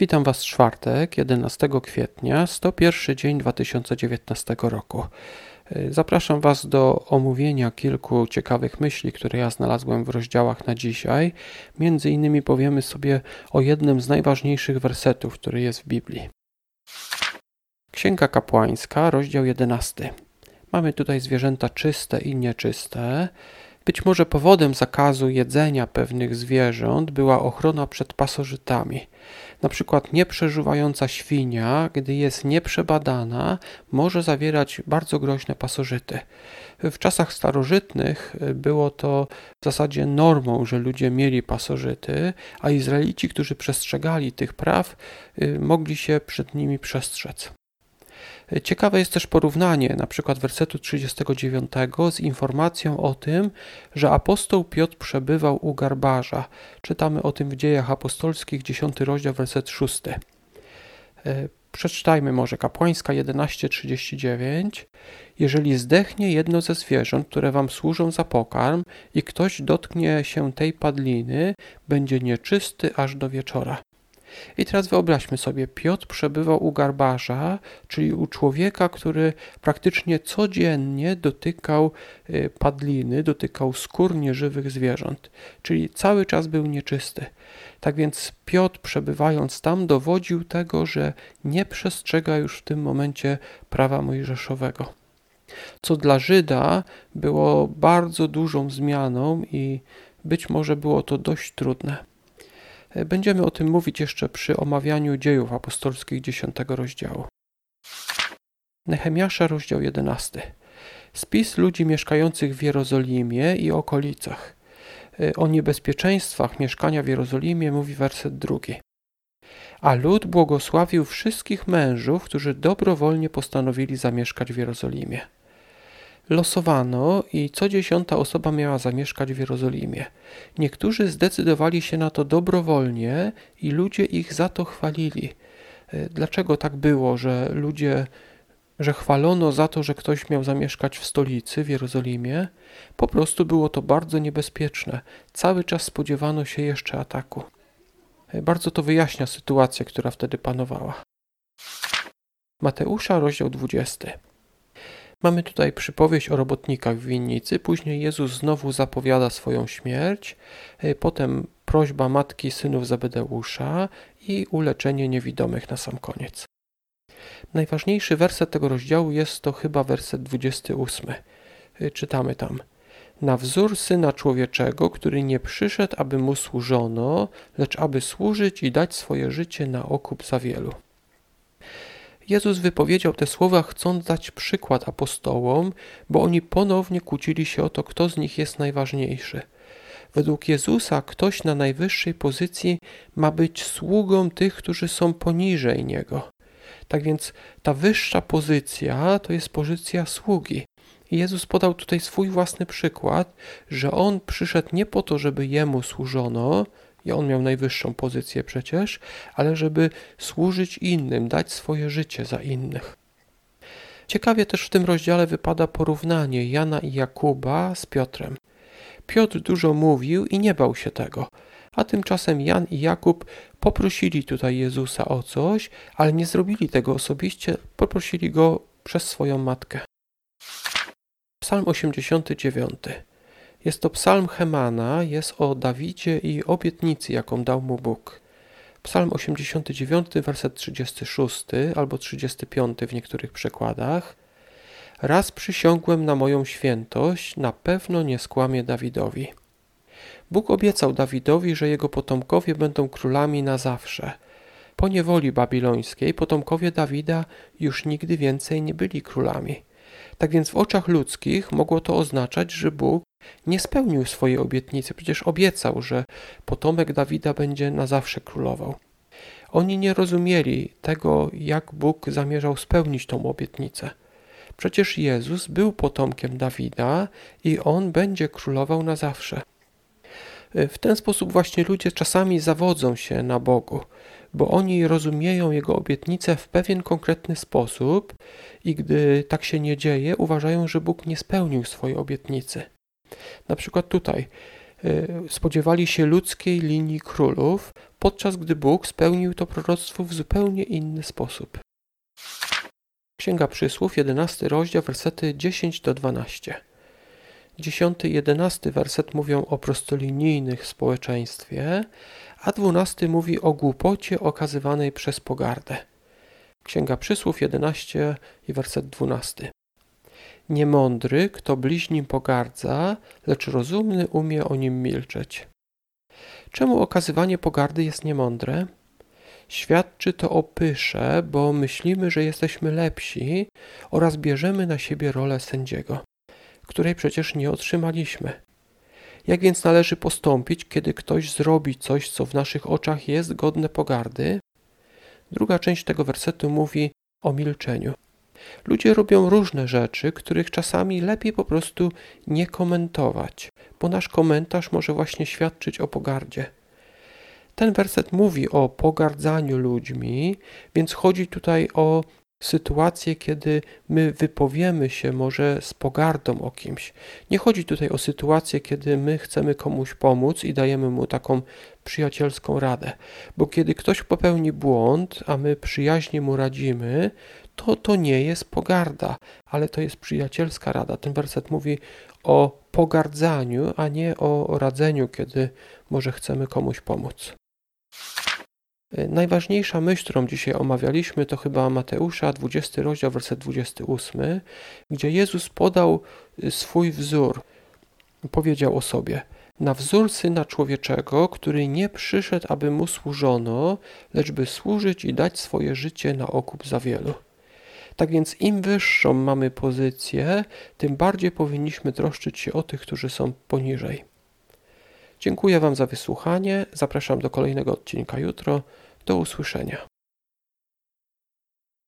Witam Was czwartek, 11 kwietnia, 101 dzień 2019 roku. Zapraszam Was do omówienia kilku ciekawych myśli, które ja znalazłem w rozdziałach na dzisiaj. Między innymi powiemy sobie o jednym z najważniejszych wersetów, który jest w Biblii. Księga Kapłańska, rozdział 11. Mamy tutaj zwierzęta czyste i nieczyste. Być może powodem zakazu jedzenia pewnych zwierząt była ochrona przed pasożytami. Na przykład nieprzeżuwająca świnia, gdy jest nieprzebadana, może zawierać bardzo groźne pasożyty. W czasach starożytnych było to w zasadzie normą, że ludzie mieli pasożyty, a Izraelici, którzy przestrzegali tych praw, y, mogli się przed nimi przestrzec. Ciekawe jest też porównanie na przykład wersetu 39 z informacją o tym, że apostoł Piotr przebywał u garbarza. Czytamy o tym w dziejach apostolskich, 10 rozdział, werset 6. E, przeczytajmy może kapłańska 11:39. Jeżeli zdechnie jedno ze zwierząt, które wam służą za pokarm, i ktoś dotknie się tej padliny, będzie nieczysty aż do wieczora. I teraz wyobraźmy sobie, Piotr przebywał u garbarza, czyli u człowieka, który praktycznie codziennie dotykał y, padliny, dotykał skór nieżywych zwierząt, czyli cały czas był nieczysty. Tak więc Piotr, przebywając tam, dowodził tego, że nie przestrzega już w tym momencie prawa mojżeszowego. Co dla Żyda było bardzo dużą zmianą i być może było to dość trudne. Będziemy o tym mówić jeszcze przy omawianiu dziejów apostolskich 10 rozdziału. Nehemiasza, rozdział 11. Spis ludzi mieszkających w Jerozolimie i okolicach. O niebezpieczeństwach mieszkania w Jerozolimie mówi werset drugi. A lud błogosławił wszystkich mężów, którzy dobrowolnie postanowili zamieszkać w Jerozolimie losowano i co dziesiąta osoba miała zamieszkać w Jerozolimie. Niektórzy zdecydowali się na to dobrowolnie i ludzie ich za to chwalili. E, dlaczego tak było, że ludzie, że chwalono za to, że ktoś miał zamieszkać w stolicy, w Jerozolimie? Po prostu było to bardzo niebezpieczne. Cały czas spodziewano się jeszcze ataku. E, bardzo to wyjaśnia sytuację, która wtedy panowała. Mateusza, rozdział 20. Mamy tutaj przypowieść o robotnikach w winnicy. Później Jezus znowu zapowiada swoją śmierć. E, potem prośba matki synów Zebedeusza i uleczenie niewidomych na sam koniec. Najważniejszy werset tego rozdziału jest to chyba werset 28. E, czytamy tam. Na wzór syna człowieczego, który nie przyszedł, aby mu służono, lecz aby służyć i dać swoje życie na okup za wielu. Jezus wypowiedział te słowa, chcąc dać przykład apostołom, bo oni ponownie kłócili się o to, kto z nich jest najważniejszy. Według Jezusa ktoś na najwyższej pozycji ma być sługą tych, którzy są poniżej niego. Tak więc ta wyższa pozycja to jest pozycja sługi. Jezus podał tutaj swój własny przykład, że on przyszedł nie po to, żeby jemu służono, i on miał najwyższą pozycję przecież, ale żeby służyć innym, dać swoje życie za innych. Ciekawie też w tym rozdziale wypada porównanie Jana i Jakuba z Piotrem. Piotr dużo mówił i nie bał się tego, a tymczasem Jan i Jakub poprosili tutaj Jezusa o coś, ale nie zrobili tego osobiście, poprosili go przez swoją matkę. Psalm 89. Jest to psalm Hemana, jest o Dawidzie i obietnicy, jaką dał mu Bóg. Psalm 89, werset 36 albo 35 w niektórych przekładach. Raz przysiągłem na moją świętość, na pewno nie skłamię Dawidowi. Bóg obiecał Dawidowi, że jego potomkowie będą królami na zawsze. Po niewoli babilońskiej potomkowie Dawida już nigdy więcej nie byli królami. Tak więc w oczach ludzkich mogło to oznaczać, że Bóg nie spełnił swojej obietnicy. Przecież obiecał, że potomek Dawida będzie na zawsze królował. Oni nie rozumieli tego, jak Bóg zamierzał spełnić tą obietnicę. Przecież Jezus był potomkiem Dawida i on będzie królował na zawsze. W ten sposób właśnie ludzie czasami zawodzą się na Bogu, bo oni rozumieją Jego obietnicę w pewien konkretny sposób i gdy tak się nie dzieje, uważają, że Bóg nie spełnił swojej obietnicy. Na przykład tutaj spodziewali się ludzkiej linii królów, podczas gdy Bóg spełnił to proroctwo w zupełnie inny sposób. Księga Przysłów, 11 rozdział, wersety 10 do 12. 10 11 werset mówią o prostolinijnych społeczeństwie, a 12 mówi o głupocie okazywanej przez pogardę. Księga Przysłów 11 i werset 12. Niemądry, kto bliźnim pogardza, lecz rozumny umie o nim milczeć. Czemu okazywanie pogardy jest niemądre? Świadczy to o pysze, bo myślimy, że jesteśmy lepsi oraz bierzemy na siebie rolę sędziego, której przecież nie otrzymaliśmy. Jak więc należy postąpić, kiedy ktoś zrobi coś, co w naszych oczach jest godne pogardy? Druga część tego wersetu mówi o milczeniu. Ludzie robią różne rzeczy, których czasami lepiej po prostu nie komentować, bo nasz komentarz może właśnie świadczyć o pogardzie. Ten werset mówi o pogardzaniu ludźmi, więc chodzi tutaj o sytuację, kiedy my wypowiemy się może z pogardą o kimś. Nie chodzi tutaj o sytuację, kiedy my chcemy komuś pomóc i dajemy mu taką przyjacielską radę, bo kiedy ktoś popełni błąd, a my przyjaźnie mu radzimy, to to nie jest pogarda, ale to jest przyjacielska rada. Ten werset mówi o pogardzaniu, a nie o radzeniu, kiedy może chcemy komuś pomóc. Najważniejsza myśl, którą dzisiaj omawialiśmy, to chyba Mateusza, 20 rozdział, werset 28, gdzie Jezus podał swój wzór. Powiedział o sobie: Na wzór syna człowieczego, który nie przyszedł, aby mu służono, lecz by służyć i dać swoje życie na okup za wielu. Tak więc im wyższą mamy pozycję, tym bardziej powinniśmy troszczyć się o tych, którzy są poniżej. Dziękuję Wam za wysłuchanie. Zapraszam do kolejnego odcinka jutro. Do usłyszenia.